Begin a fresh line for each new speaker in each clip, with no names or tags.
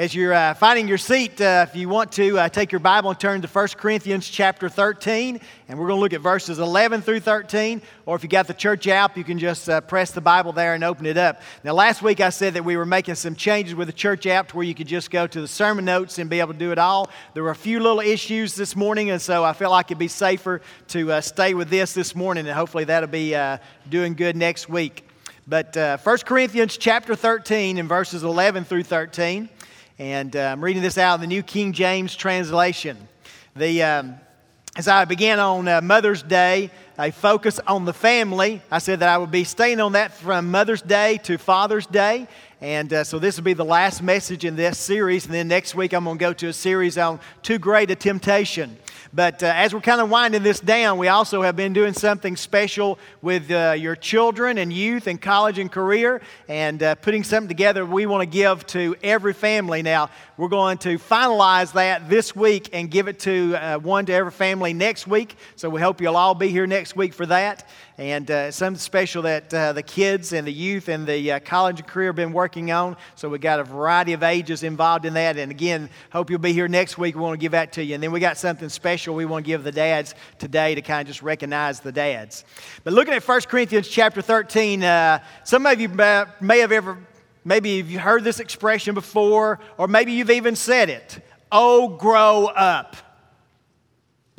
As you're uh, finding your seat, uh, if you want to, uh, take your Bible and turn to 1 Corinthians chapter 13, and we're going to look at verses 11 through 13. Or if you got the church app, you can just uh, press the Bible there and open it up. Now, last week I said that we were making some changes with the church app to where you could just go to the sermon notes and be able to do it all. There were a few little issues this morning, and so I felt like it'd be safer to uh, stay with this this morning, and hopefully that'll be uh, doing good next week. But uh, 1 Corinthians chapter 13 and verses 11 through 13. And uh, I'm reading this out of the New King James translation. The, um, as I began on uh, Mother's Day, a focus on the family, I said that I would be staying on that from Mother's Day to Father's Day. And uh, so this will be the last message in this series. And then next week, I'm going to go to a series on too great a temptation. But uh, as we're kind of winding this down, we also have been doing something special with uh, your children and youth and college and career and uh, putting something together we want to give to every family. Now, we're going to finalize that this week and give it to uh, one to every family next week. So we hope you'll all be here next week for that and uh, something special that uh, the kids and the youth and the uh, college and career have been working on. So we got a variety of ages involved in that. And again, hope you'll be here next week. We want to give that to you. And then we got something special we want to give the dads today to kind of just recognize the dads. But looking at 1 Corinthians chapter 13, uh, some of you may have ever, maybe you've heard this expression before, or maybe you've even said it. Oh, grow up.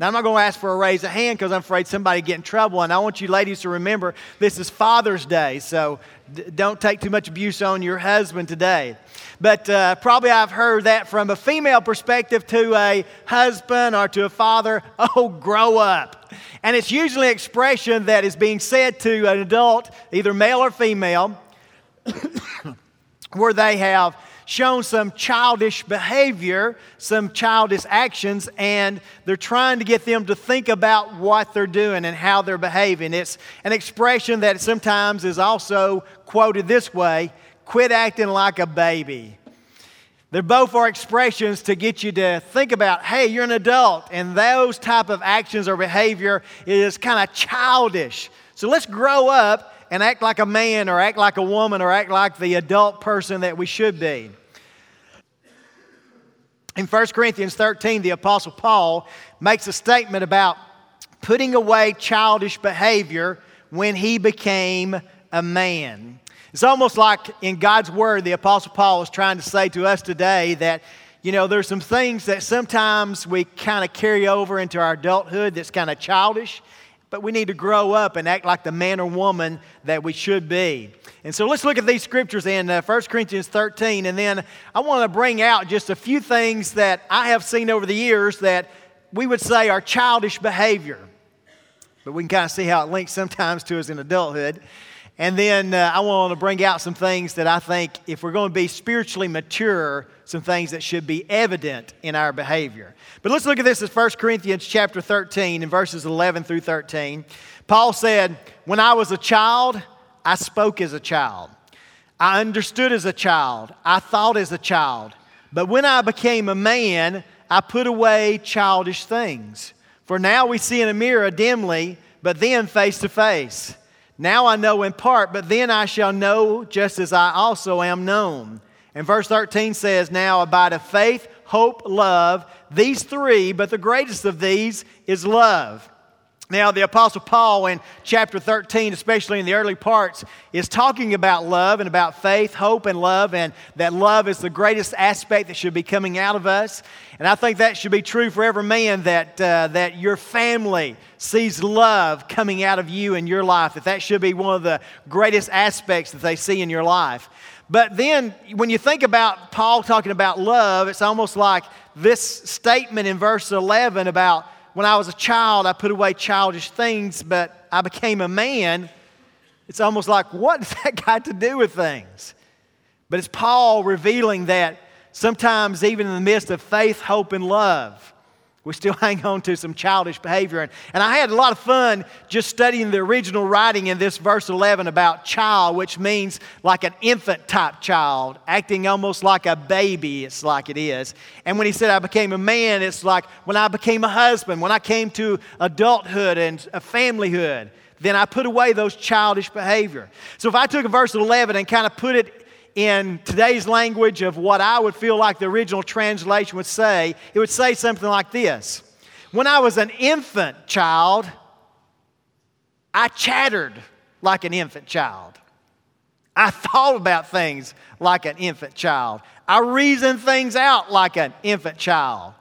Now, I'm not going to ask for a raise of hand because I'm afraid somebody get in trouble. And I want you ladies to remember this is Father's Day, so d- don't take too much abuse on your husband today. But uh, probably I've heard that from a female perspective to a husband or to a father oh, grow up. And it's usually an expression that is being said to an adult, either male or female, where they have shown some childish behavior, some childish actions, and they're trying to get them to think about what they're doing and how they're behaving. It's an expression that sometimes is also quoted this way quit acting like a baby. They're both are expressions to get you to think about, hey, you're an adult, and those type of actions or behavior is kind of childish. So let's grow up and act like a man or act like a woman or act like the adult person that we should be. In 1 Corinthians 13, the Apostle Paul makes a statement about putting away childish behavior when he became a man. It's almost like in God's Word, the Apostle Paul is trying to say to us today that, you know, there's some things that sometimes we kind of carry over into our adulthood that's kind of childish but we need to grow up and act like the man or woman that we should be. And so let's look at these scriptures in uh, 1 Corinthians 13, and then I want to bring out just a few things that I have seen over the years that we would say are childish behavior. But we can kind of see how it links sometimes to us in adulthood. And then uh, I want to bring out some things that I think, if we're going to be spiritually mature, some things that should be evident in our behavior. But let's look at this as 1 Corinthians chapter 13 and verses 11 through 13. Paul said, When I was a child, I spoke as a child. I understood as a child. I thought as a child. But when I became a man, I put away childish things. For now we see in a mirror dimly, but then face to face. Now I know in part, but then I shall know just as I also am known. And verse 13 says, Now abide of faith, hope, love, these three, but the greatest of these is love. Now, the Apostle Paul in chapter 13, especially in the early parts, is talking about love and about faith, hope, and love, and that love is the greatest aspect that should be coming out of us. And I think that should be true for every man that, uh, that your family sees love coming out of you in your life, that that should be one of the greatest aspects that they see in your life. But then, when you think about Paul talking about love, it's almost like this statement in verse 11 about when I was a child, I put away childish things, but I became a man. It's almost like, what does that got to do with things? But it's Paul revealing that sometimes, even in the midst of faith, hope, and love, we still hang on to some childish behavior. And, and I had a lot of fun just studying the original writing in this verse 11 about child, which means like an infant type child, acting almost like a baby, it's like it is. And when he said, I became a man, it's like when I became a husband, when I came to adulthood and a familyhood, then I put away those childish behavior. So if I took verse 11 and kind of put it in today's language of what I would feel like the original translation would say, it would say something like this When I was an infant child, I chattered like an infant child. I thought about things like an infant child. I reasoned things out like an infant child.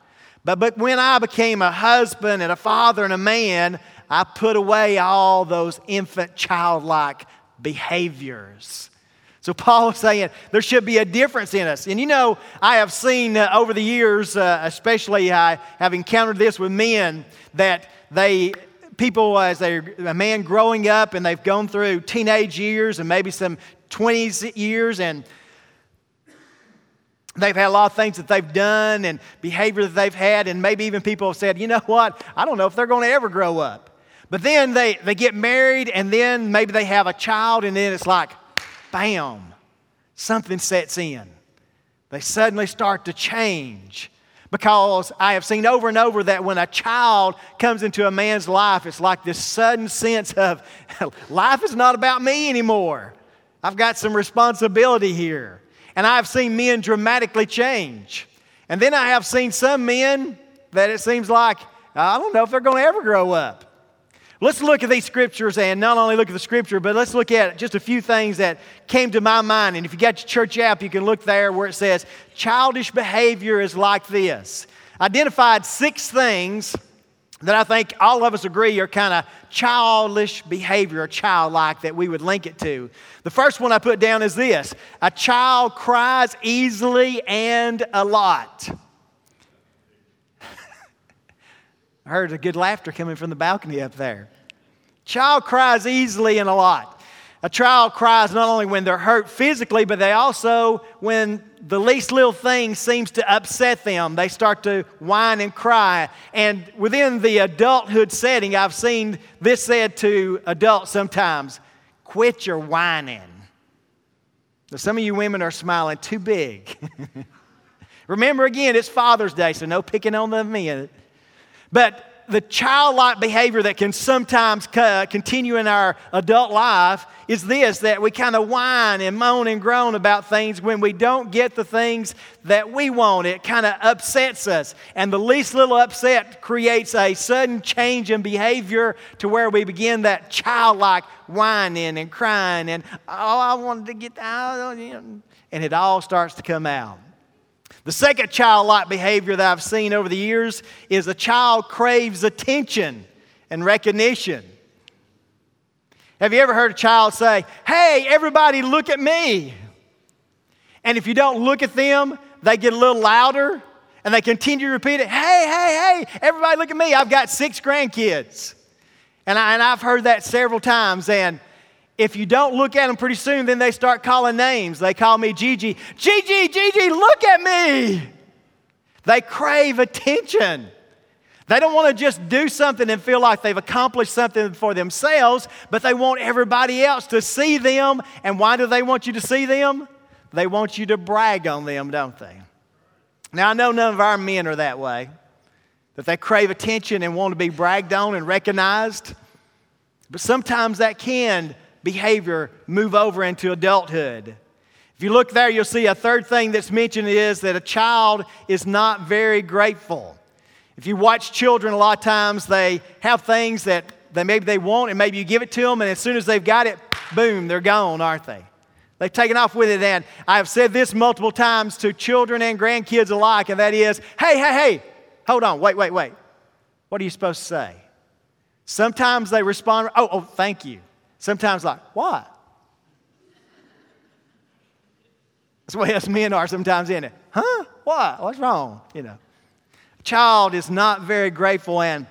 But, but when I became a husband and a father and a man, I put away all those infant childlike behaviors. So Paul is saying there should be a difference in us. And you know, I have seen uh, over the years, uh, especially I have encountered this with men, that they people as they're a man growing up and they've gone through teenage years and maybe some 20s years and they've had a lot of things that they've done and behavior that they've had. And maybe even people have said you know what? I don't know if they're going to ever grow up. But then they, they get married and then maybe they have a child and then it's like bam something sets in they suddenly start to change because I have seen over and over that when a child comes into a man's life, it's like this sudden sense of life is not about me anymore. I've got some responsibility here. And I've seen men dramatically change. And then I have seen some men that it seems like, I don't know if they're going to ever grow up. Let's look at these scriptures and not only look at the scripture, but let's look at just a few things that came to my mind. And if you got your church app, you can look there where it says, childish behavior is like this. Identified six things that I think all of us agree are kind of childish behavior or childlike that we would link it to. The first one I put down is this a child cries easily and a lot. I heard a good laughter coming from the balcony up there. Child cries easily and a lot. A child cries not only when they're hurt physically, but they also, when the least little thing seems to upset them, they start to whine and cry. And within the adulthood setting, I've seen this said to adults sometimes quit your whining. Now, some of you women are smiling too big. Remember again, it's Father's Day, so no picking on the men. But the childlike behavior that can sometimes continue in our adult life is this that we kind of whine and moan and groan about things when we don't get the things that we want. It kind of upsets us. And the least little upset creates a sudden change in behavior to where we begin that childlike whining and crying and, oh, I wanted to get out. And it all starts to come out. The second childlike behavior that I've seen over the years is a child craves attention and recognition. Have you ever heard a child say, Hey, everybody, look at me? And if you don't look at them, they get a little louder and they continue to repeat it Hey, hey, hey, everybody, look at me. I've got six grandkids. And, I, and I've heard that several times. And if you don't look at them pretty soon, then they start calling names. They call me Gigi. Gigi, Gigi, look at me. They crave attention. They don't want to just do something and feel like they've accomplished something for themselves, but they want everybody else to see them. And why do they want you to see them? They want you to brag on them, don't they? Now, I know none of our men are that way, that they crave attention and want to be bragged on and recognized. But sometimes that can behavior move over into adulthood. If you look there, you'll see a third thing that's mentioned is that a child is not very grateful. If you watch children, a lot of times they have things that they, maybe they want, and maybe you give it to them, and as soon as they've got it, boom, they're gone, aren't they? They've taken off with it. And I have said this multiple times to children and grandkids alike, and that is hey, hey, hey, hold on, wait, wait, wait. What are you supposed to say? Sometimes they respond, oh, oh, thank you. Sometimes, like, what? That's the way us men are sometimes, isn't it? Huh? What? What's wrong? You know. A child is not very grateful, and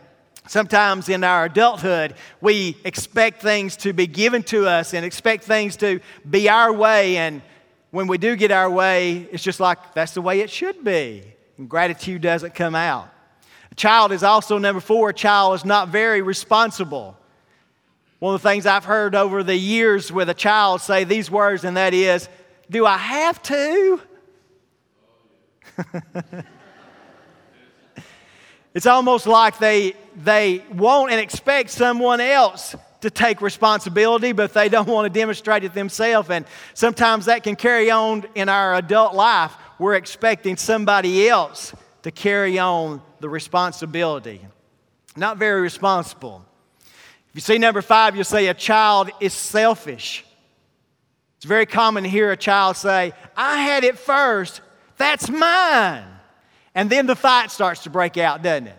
sometimes in our adulthood, we expect things to be given to us and expect things to be our way. And when we do get our way, it's just like that's the way it should be. And gratitude doesn't come out. A child is also, number four, a child is not very responsible. One of the things I've heard over the years with a child say these words, and that is, Do I have to? it's almost like they, they want and expect someone else to take responsibility, but they don't want to demonstrate it themselves. And sometimes that can carry on in our adult life. We're expecting somebody else to carry on the responsibility. Not very responsible. If you see number five, you'll say a child is selfish. It's very common to hear a child say, I had it first, that's mine. And then the fight starts to break out, doesn't it?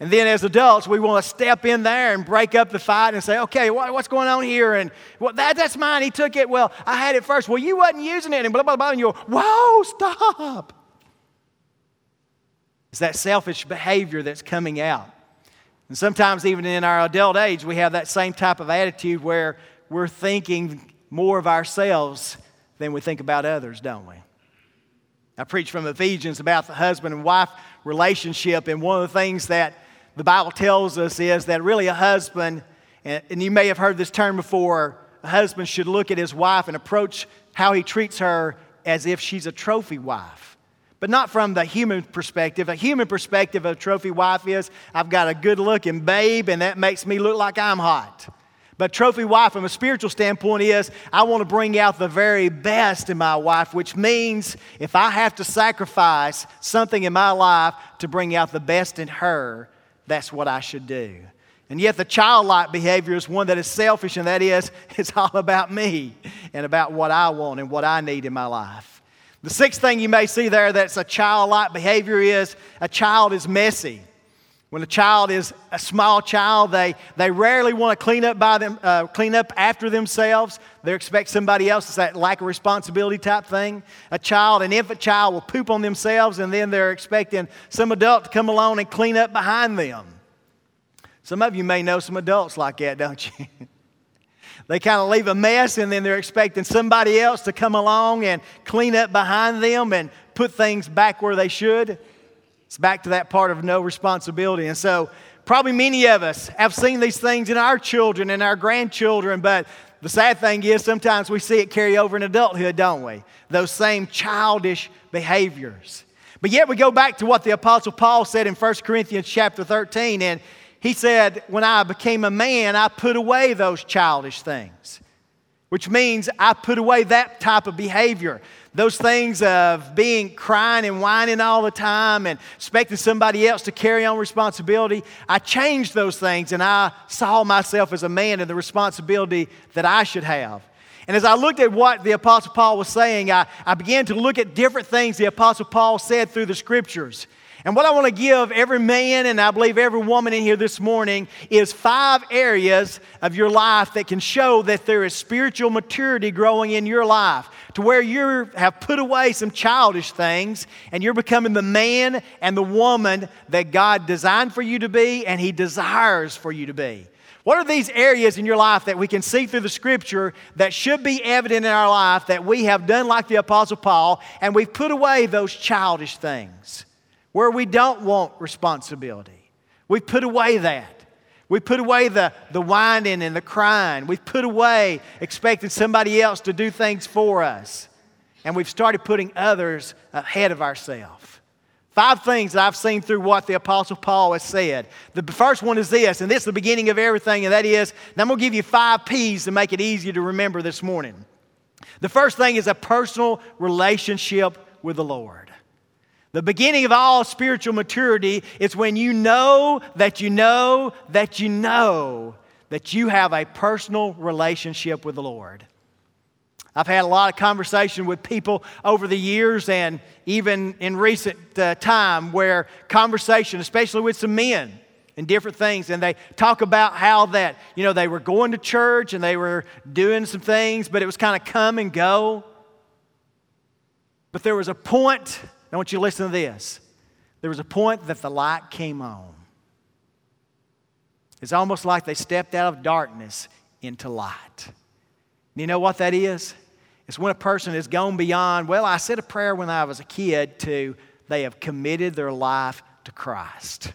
And then as adults, we want to step in there and break up the fight and say, okay, what, what's going on here? And well, that, that's mine. He took it. Well, I had it first. Well, you wasn't using it. And blah, blah, blah. And you're, whoa, stop. It's that selfish behavior that's coming out. And sometimes, even in our adult age, we have that same type of attitude where we're thinking more of ourselves than we think about others, don't we? I preach from Ephesians about the husband and wife relationship, and one of the things that the Bible tells us is that really a husband, and you may have heard this term before, a husband should look at his wife and approach how he treats her as if she's a trophy wife. But not from the human perspective. A human perspective of a trophy wife is I've got a good looking babe, and that makes me look like I'm hot. But trophy wife, from a spiritual standpoint, is I want to bring out the very best in my wife, which means if I have to sacrifice something in my life to bring out the best in her, that's what I should do. And yet, the childlike behavior is one that is selfish, and that is, it's all about me and about what I want and what I need in my life. The sixth thing you may see there that's a childlike behavior is a child is messy. When a child is a small child, they, they rarely want to clean up, by them, uh, clean up after themselves. They expect somebody else. It's that lack of responsibility type thing. A child, an infant child, will poop on themselves, and then they're expecting some adult to come along and clean up behind them. Some of you may know some adults like that, don't you? they kind of leave a mess, and then they're expecting somebody else to come along and clean up behind them and put things back where they should. It's back to that part of no responsibility. And so, probably many of us have seen these things in our children and our grandchildren, but the sad thing is sometimes we see it carry over in adulthood, don't we? Those same childish behaviors. But yet we go back to what the apostle Paul said in 1 Corinthians chapter 13 and he said, "When I became a man, I put away those childish things." Which means I put away that type of behavior those things of being crying and whining all the time and expecting somebody else to carry on responsibility, I changed those things and I saw myself as a man and the responsibility that I should have. And as I looked at what the Apostle Paul was saying, I, I began to look at different things the Apostle Paul said through the scriptures. And what I want to give every man and I believe every woman in here this morning is five areas of your life that can show that there is spiritual maturity growing in your life to where you have put away some childish things and you're becoming the man and the woman that God designed for you to be and He desires for you to be. What are these areas in your life that we can see through the scripture that should be evident in our life that we have done like the Apostle Paul and we've put away those childish things? Where we don't want responsibility. We've put away that. We put away the, the whining and the crying. We've put away expecting somebody else to do things for us. And we've started putting others ahead of ourselves. Five things that I've seen through what the Apostle Paul has said. The first one is this, and this is the beginning of everything, and that is, and I'm going to give you five P's to make it easier to remember this morning. The first thing is a personal relationship with the Lord. The beginning of all spiritual maturity is when you know that you know that you know that you have a personal relationship with the Lord. I've had a lot of conversation with people over the years and even in recent uh, time where conversation, especially with some men, and different things and they talk about how that you know they were going to church and they were doing some things but it was kind of come and go but there was a point I want you to listen to this. There was a point that the light came on. It's almost like they stepped out of darkness into light. And you know what that is? It's when a person has gone beyond, well, I said a prayer when I was a kid, to they have committed their life to Christ.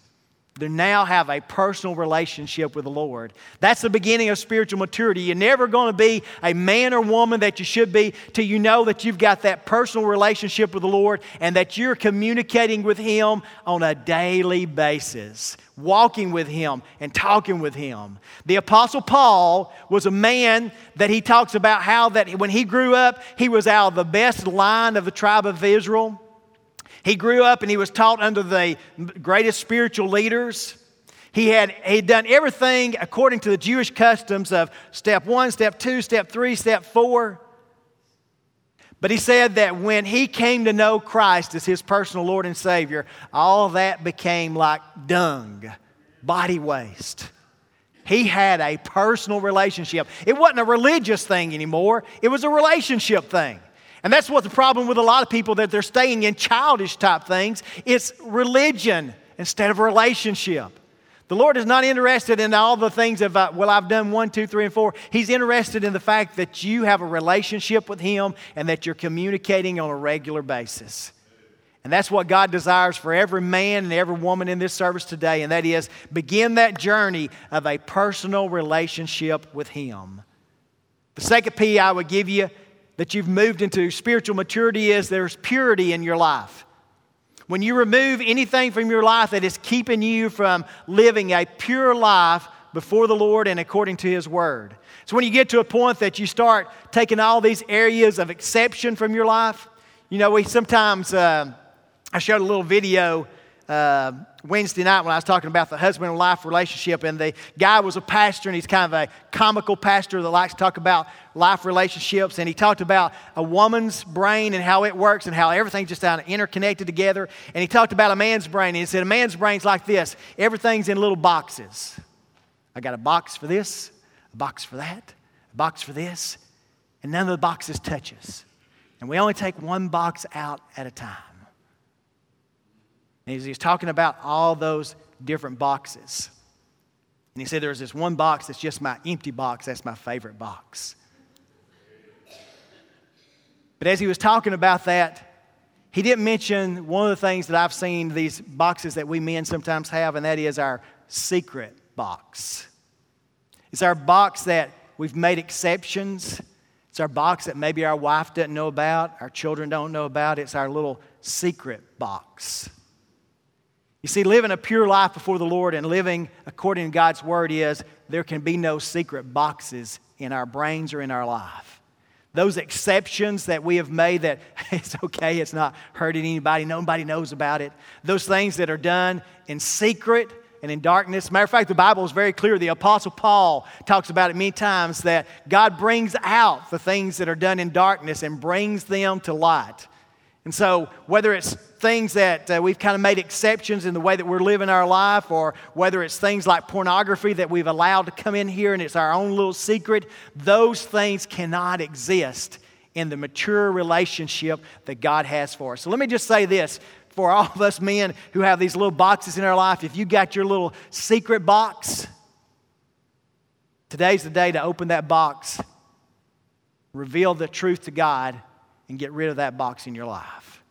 To now have a personal relationship with the Lord. That's the beginning of spiritual maturity. You're never going to be a man or woman that you should be till you know that you've got that personal relationship with the Lord and that you're communicating with Him on a daily basis, walking with Him and talking with Him. The Apostle Paul was a man that he talks about how that when he grew up, he was out of the best line of the tribe of Israel. He grew up and he was taught under the greatest spiritual leaders. He had he'd done everything according to the Jewish customs of step one, step two, step three, step four. But he said that when he came to know Christ as his personal Lord and Savior, all that became like dung, body waste. He had a personal relationship. It wasn't a religious thing anymore, it was a relationship thing. And that's what the problem with a lot of people that they're staying in childish type things. It's religion instead of relationship. The Lord is not interested in all the things of, uh, well, I've done one, two, three, and four. He's interested in the fact that you have a relationship with Him and that you're communicating on a regular basis. And that's what God desires for every man and every woman in this service today, and that is begin that journey of a personal relationship with Him. The second P I would give you that you've moved into spiritual maturity is there's purity in your life. When you remove anything from your life that is keeping you from living a pure life before the Lord and according to His Word. So when you get to a point that you start taking all these areas of exception from your life, you know, we sometimes, uh, I showed a little video uh, Wednesday night when I was talking about the husband and wife relationship, and the guy was a pastor, and he's kind of a comical pastor that likes to talk about life relationships. And he talked about a woman's brain and how it works and how everything's just kind of interconnected together. And he talked about a man's brain, and he said, A man's brain's like this everything's in little boxes. I got a box for this, a box for that, a box for this, and none of the boxes touch us. And we only take one box out at a time. And he's talking about all those different boxes. And he said, There's this one box that's just my empty box. That's my favorite box. But as he was talking about that, he didn't mention one of the things that I've seen these boxes that we men sometimes have, and that is our secret box. It's our box that we've made exceptions. It's our box that maybe our wife doesn't know about, our children don't know about. It's our little secret box. You see, living a pure life before the Lord and living according to God's word is there can be no secret boxes in our brains or in our life. Those exceptions that we have made that it's okay, it's not hurting anybody, nobody knows about it. Those things that are done in secret and in darkness. Matter of fact, the Bible is very clear. The Apostle Paul talks about it many times that God brings out the things that are done in darkness and brings them to light. And so, whether it's things that uh, we've kind of made exceptions in the way that we're living our life, or whether it's things like pornography that we've allowed to come in here and it's our own little secret, those things cannot exist in the mature relationship that God has for us. So, let me just say this for all of us men who have these little boxes in our life, if you got your little secret box, today's the day to open that box, reveal the truth to God and get rid of that box in your life.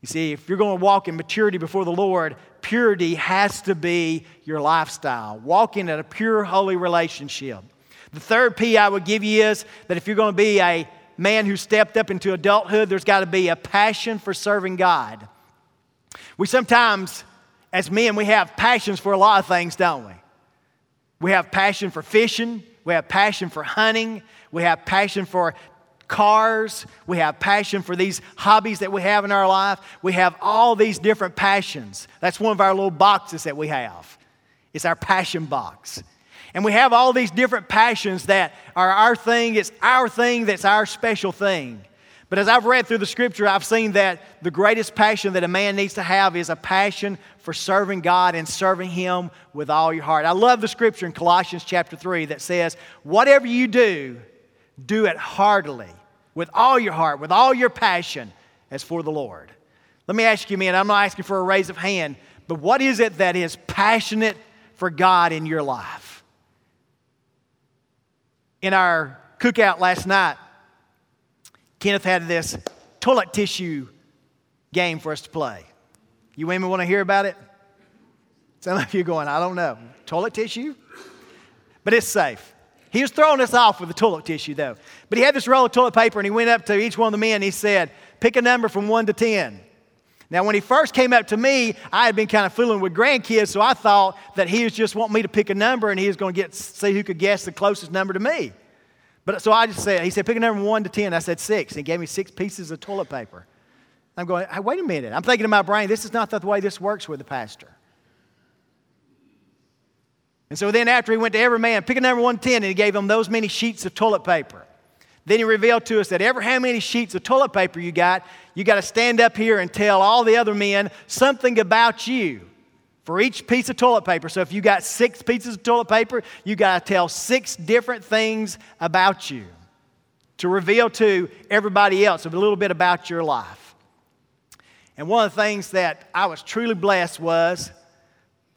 You see, if you're going to walk in maturity before the Lord, purity has to be your lifestyle. Walking in a pure, holy relationship. The third P I would give you is that if you're going to be a man who stepped up into adulthood, there's got to be a passion for serving God. We sometimes, as men, we have passions for a lot of things, don't we? We have passion for fishing, we have passion for hunting, we have passion for cars. We have passion for these hobbies that we have in our life. We have all these different passions. That's one of our little boxes that we have. It's our passion box. And we have all these different passions that are our thing. It's our thing that's our special thing. But as I've read through the scripture, I've seen that the greatest passion that a man needs to have is a passion for serving God and serving Him with all your heart. I love the scripture in Colossians chapter 3 that says, Whatever you do, do it heartily with all your heart, with all your passion, as for the Lord. Let me ask you, man, I'm not asking for a raise of hand, but what is it that is passionate for God in your life? In our cookout last night, Kenneth had this toilet tissue game for us to play. You women want to hear about it? Some of you are going, I don't know. Toilet tissue? But it's safe. He was throwing us off with the toilet tissue, though. But he had this roll of toilet paper, and he went up to each one of the men and he said, Pick a number from one to 10. Now, when he first came up to me, I had been kind of fooling with grandkids, so I thought that he was just wanting me to pick a number and he was going to get see who could guess the closest number to me. But so I just said, he said, pick a number from one to 10. I said six. And He gave me six pieces of toilet paper. I'm going, hey, wait a minute. I'm thinking in my brain, this is not the way this works with the pastor. And so then after he went to every man, pick a number 110, and he gave them those many sheets of toilet paper. Then he revealed to us that every how many sheets of toilet paper you got, you got to stand up here and tell all the other men something about you for each piece of toilet paper. So if you got six pieces of toilet paper, you got to tell six different things about you to reveal to everybody else a little bit about your life. And one of the things that I was truly blessed was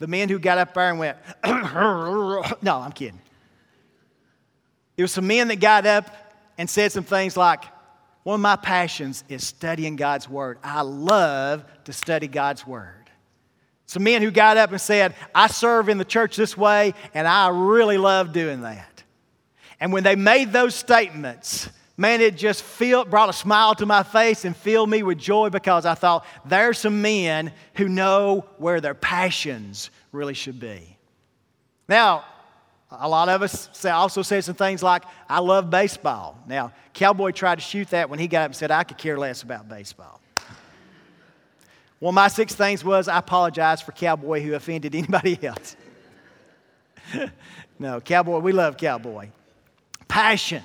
the men who got up there and went, no, I'm kidding. There was some men that got up and said some things like, one of my passions is studying God's Word. I love to study God's Word. Some men who got up and said, I serve in the church this way, and I really love doing that. And when they made those statements, man, it just brought a smile to my face and filled me with joy because I thought, there's some men who know where their passions really should be. Now, a lot of us say, also say some things like, I love baseball. Now, Cowboy tried to shoot that when he got up and said, I could care less about baseball. One of my six things was, I apologize for Cowboy who offended anybody else. no, Cowboy, we love Cowboy. Passion.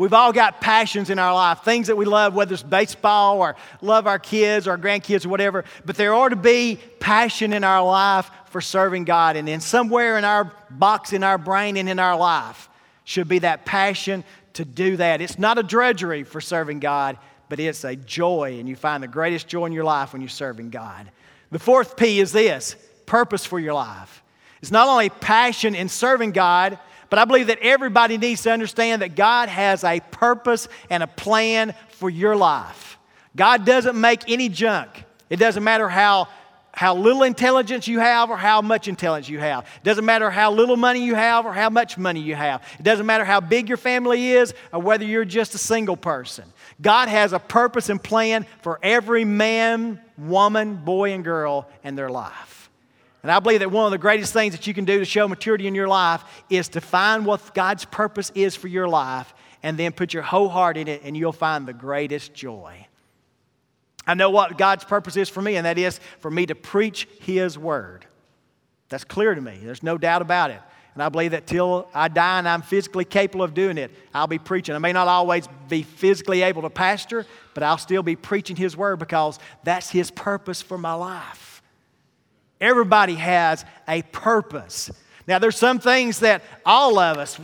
We've all got passions in our life, things that we love, whether it's baseball or love our kids or our grandkids or whatever. But there ought to be passion in our life for serving God. And then somewhere in our box, in our brain, and in our life should be that passion to do that. It's not a drudgery for serving God, but it's a joy. And you find the greatest joy in your life when you're serving God. The fourth P is this purpose for your life. It's not only passion in serving God, but I believe that everybody needs to understand that God has a purpose and a plan for your life. God doesn't make any junk. It doesn't matter how, how little intelligence you have or how much intelligence you have. It doesn't matter how little money you have or how much money you have. It doesn't matter how big your family is or whether you're just a single person. God has a purpose and plan for every man, woman, boy, and girl in their life. And I believe that one of the greatest things that you can do to show maturity in your life is to find what God's purpose is for your life and then put your whole heart in it, and you'll find the greatest joy. I know what God's purpose is for me, and that is for me to preach His word. That's clear to me. There's no doubt about it. And I believe that till I die and I'm physically capable of doing it, I'll be preaching. I may not always be physically able to pastor, but I'll still be preaching His word because that's His purpose for my life. Everybody has a purpose. Now, there's some things that all of us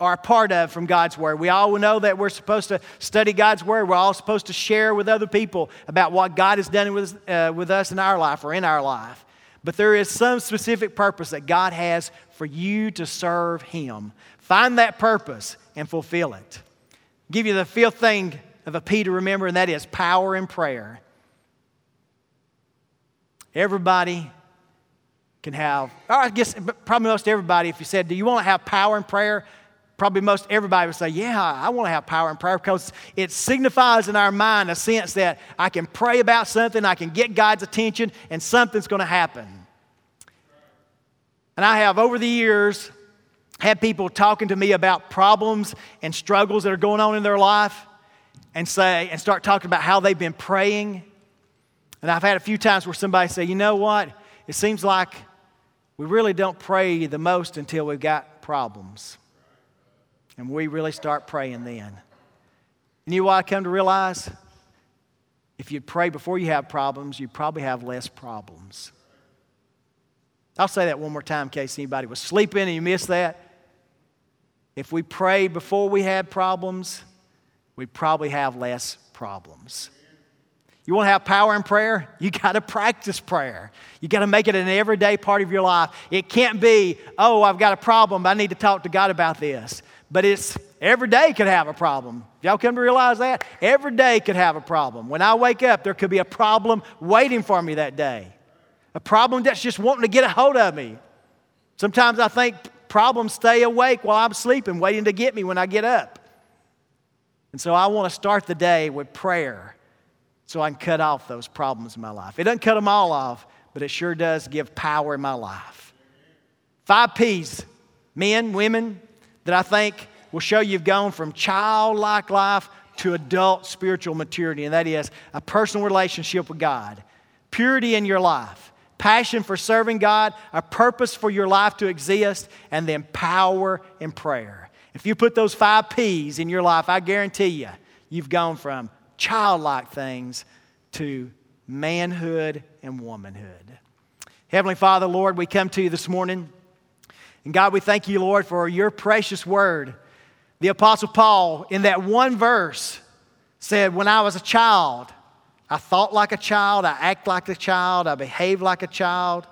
are a part of from God's Word. We all know that we're supposed to study God's Word. We're all supposed to share with other people about what God has done with, uh, with us in our life or in our life. But there is some specific purpose that God has for you to serve Him. Find that purpose and fulfill it. I'll give you the fifth thing of a P to remember, and that is power in prayer. Everybody can have, or I guess probably most everybody, if you said, Do you want to have power in prayer? Probably most everybody would say, Yeah, I want to have power in prayer because it signifies in our mind a sense that I can pray about something, I can get God's attention, and something's going to happen. And I have over the years had people talking to me about problems and struggles that are going on in their life and say, and start talking about how they've been praying. And I've had a few times where somebody say, You know what? It seems like we really don't pray the most until we've got problems. And we really start praying then. And you know what I come to realize? If you pray before you have problems, you probably have less problems. I'll say that one more time in case anybody was sleeping and you missed that. If we pray before we had problems, we probably have less problems. You want to have power in prayer? You got to practice prayer. You got to make it an everyday part of your life. It can't be, oh, I've got a problem. I need to talk to God about this. But it's every day could have a problem. Y'all come to realize that? Every day could have a problem. When I wake up, there could be a problem waiting for me that day. a problem that's just wanting to get a hold of me. Sometimes I think problems stay awake while I'm sleeping, waiting to get me when I get up. And so I want to start the day with prayer so I can cut off those problems in my life. It doesn't cut them all off, but it sure does give power in my life. Five P's, men, women, that I think will show you've gone from childlike life to adult spiritual maturity, and that is a personal relationship with God, purity in your life, passion for serving God, a purpose for your life to exist, and then power in prayer. If you put those five P's in your life, I guarantee you, you've gone from childlike things to manhood and womanhood. Heavenly Father, Lord, we come to you this morning. And God, we thank you, Lord, for your precious word. The Apostle Paul, in that one verse, said, When I was a child, I thought like a child, I acted like a child, I behaved like a child.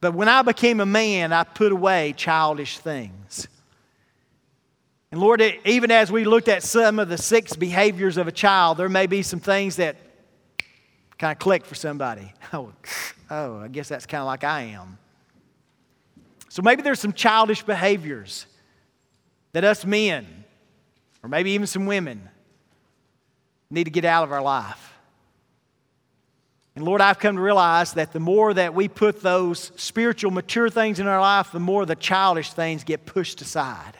But when I became a man, I put away childish things. And Lord, even as we looked at some of the six behaviors of a child, there may be some things that kind of click for somebody. Oh, oh I guess that's kind of like I am. So maybe there's some childish behaviors that us men, or maybe even some women, need to get out of our life. And Lord, I've come to realize that the more that we put those spiritual, mature things in our life, the more the childish things get pushed aside.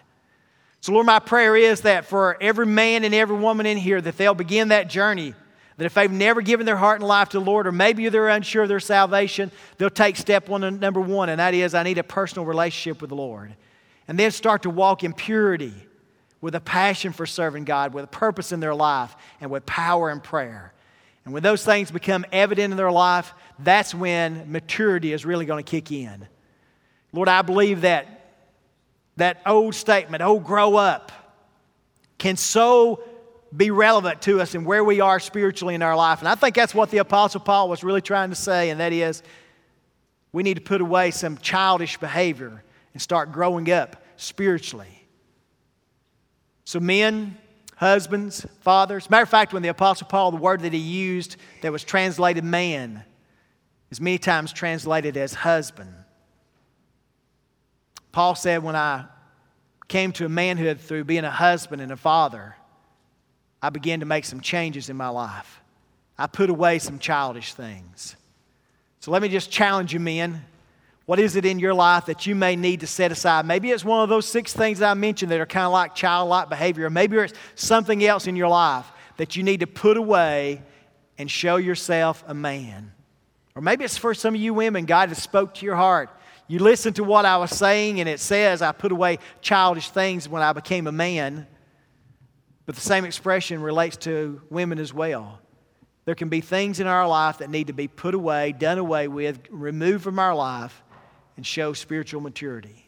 So, Lord, my prayer is that for every man and every woman in here, that they'll begin that journey. That if they've never given their heart and life to the Lord, or maybe they're unsure of their salvation, they'll take step one, number one, and that is I need a personal relationship with the Lord. And then start to walk in purity with a passion for serving God, with a purpose in their life, and with power and prayer. And when those things become evident in their life, that's when maturity is really going to kick in. Lord, I believe that that old statement, oh, grow up, can so be relevant to us and where we are spiritually in our life. And I think that's what the Apostle Paul was really trying to say, and that is we need to put away some childish behavior and start growing up spiritually. So, men, husbands, fathers, matter of fact, when the Apostle Paul, the word that he used that was translated man, is many times translated as husband. Paul said, When I came to manhood through being a husband and a father, I began to make some changes in my life. I put away some childish things. So let me just challenge you, men. What is it in your life that you may need to set aside? Maybe it's one of those six things that I mentioned that are kind of like childlike behavior. Or maybe it's something else in your life that you need to put away and show yourself a man. Or maybe it's for some of you women, God has spoke to your heart you listen to what I was saying, and it says, I put away childish things when I became a man. But the same expression relates to women as well. There can be things in our life that need to be put away, done away with, removed from our life, and show spiritual maturity.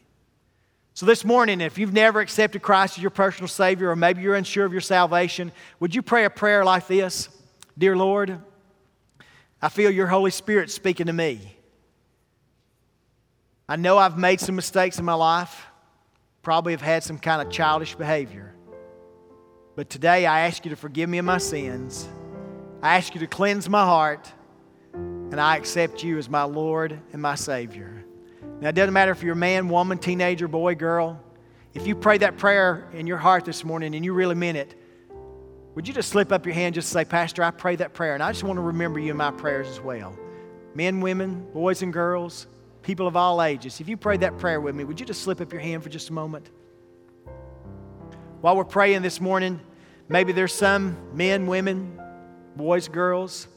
So, this morning, if you've never accepted Christ as your personal Savior, or maybe you're unsure of your salvation, would you pray a prayer like this Dear Lord, I feel your Holy Spirit speaking to me. I know I've made some mistakes in my life, probably have had some kind of childish behavior. But today I ask you to forgive me of my sins. I ask you to cleanse my heart, and I accept you as my Lord and my Savior. Now, it doesn't matter if you're a man, woman, teenager, boy, girl. If you pray that prayer in your heart this morning and you really meant it, would you just slip up your hand just say, Pastor, I pray that prayer, and I just want to remember you in my prayers as well. Men, women, boys, and girls people of all ages. If you prayed that prayer with me, would you just slip up your hand for just a moment? While we're praying this morning, maybe there's some men, women, boys, girls.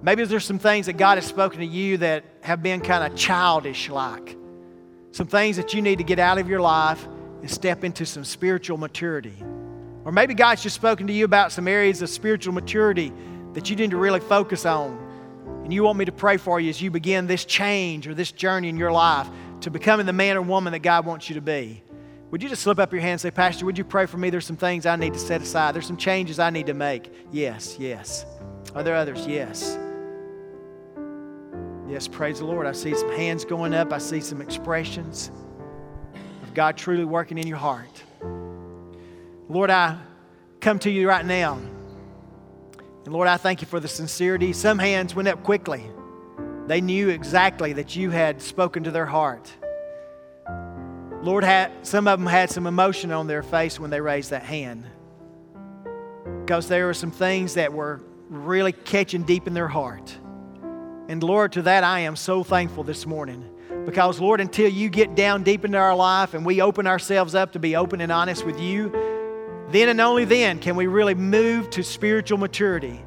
Maybe there's some things that God has spoken to you that have been kind of childish like. Some things that you need to get out of your life and step into some spiritual maturity. Or maybe God's just spoken to you about some areas of spiritual maturity that you need to really focus on and you want me to pray for you as you begin this change or this journey in your life to becoming the man or woman that God wants you to be. Would you just slip up your hand and say, Pastor, would you pray for me? There's some things I need to set aside. There's some changes I need to make. Yes, yes. Are there others? Yes. Yes, praise the Lord. I see some hands going up. I see some expressions of God truly working in your heart. Lord, I come to you right now. And Lord, I thank you for the sincerity. Some hands went up quickly. they knew exactly that you had spoken to their heart. Lord, had, some of them had some emotion on their face when they raised that hand because there were some things that were really catching deep in their heart. And Lord, to that I am so thankful this morning. Because, Lord, until you get down deep into our life and we open ourselves up to be open and honest with you, then and only then can we really move to spiritual maturity.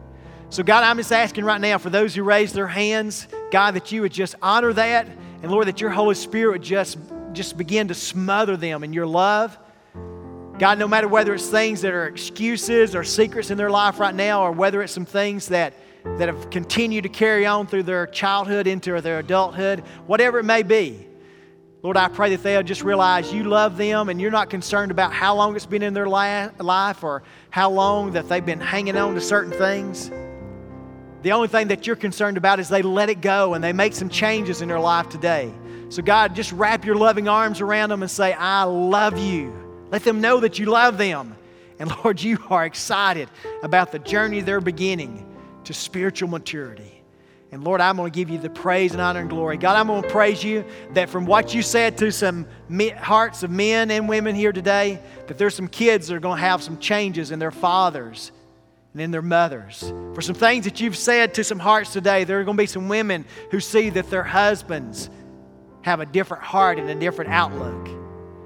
So, God, I'm just asking right now for those who raise their hands, God, that you would just honor that. And Lord, that your Holy Spirit would just, just begin to smother them in your love. God, no matter whether it's things that are excuses or secrets in their life right now, or whether it's some things that, that have continued to carry on through their childhood into their adulthood, whatever it may be, Lord, I pray that they'll just realize you love them and you're not concerned about how long it's been in their life or how long that they've been hanging on to certain things. The only thing that you're concerned about is they let it go and they make some changes in their life today. So, God, just wrap your loving arms around them and say, I love you. Let them know that you love them. And Lord, you are excited about the journey they're beginning to spiritual maturity. And Lord, I'm going to give you the praise and honor and glory. God, I'm going to praise you that from what you said to some hearts of men and women here today, that there's some kids that are going to have some changes in their fathers and in their mothers. For some things that you've said to some hearts today, there are going to be some women who see that their husbands have a different heart and a different outlook.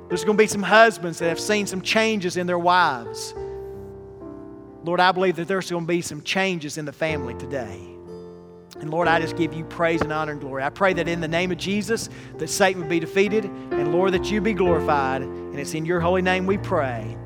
There's going to be some husbands that have seen some changes in their wives. Lord, I believe that there's going to be some changes in the family today. And Lord, I just give you praise and honor and glory. I pray that in the name of Jesus that Satan would be defeated and Lord that you be glorified. And it's in your holy name we pray.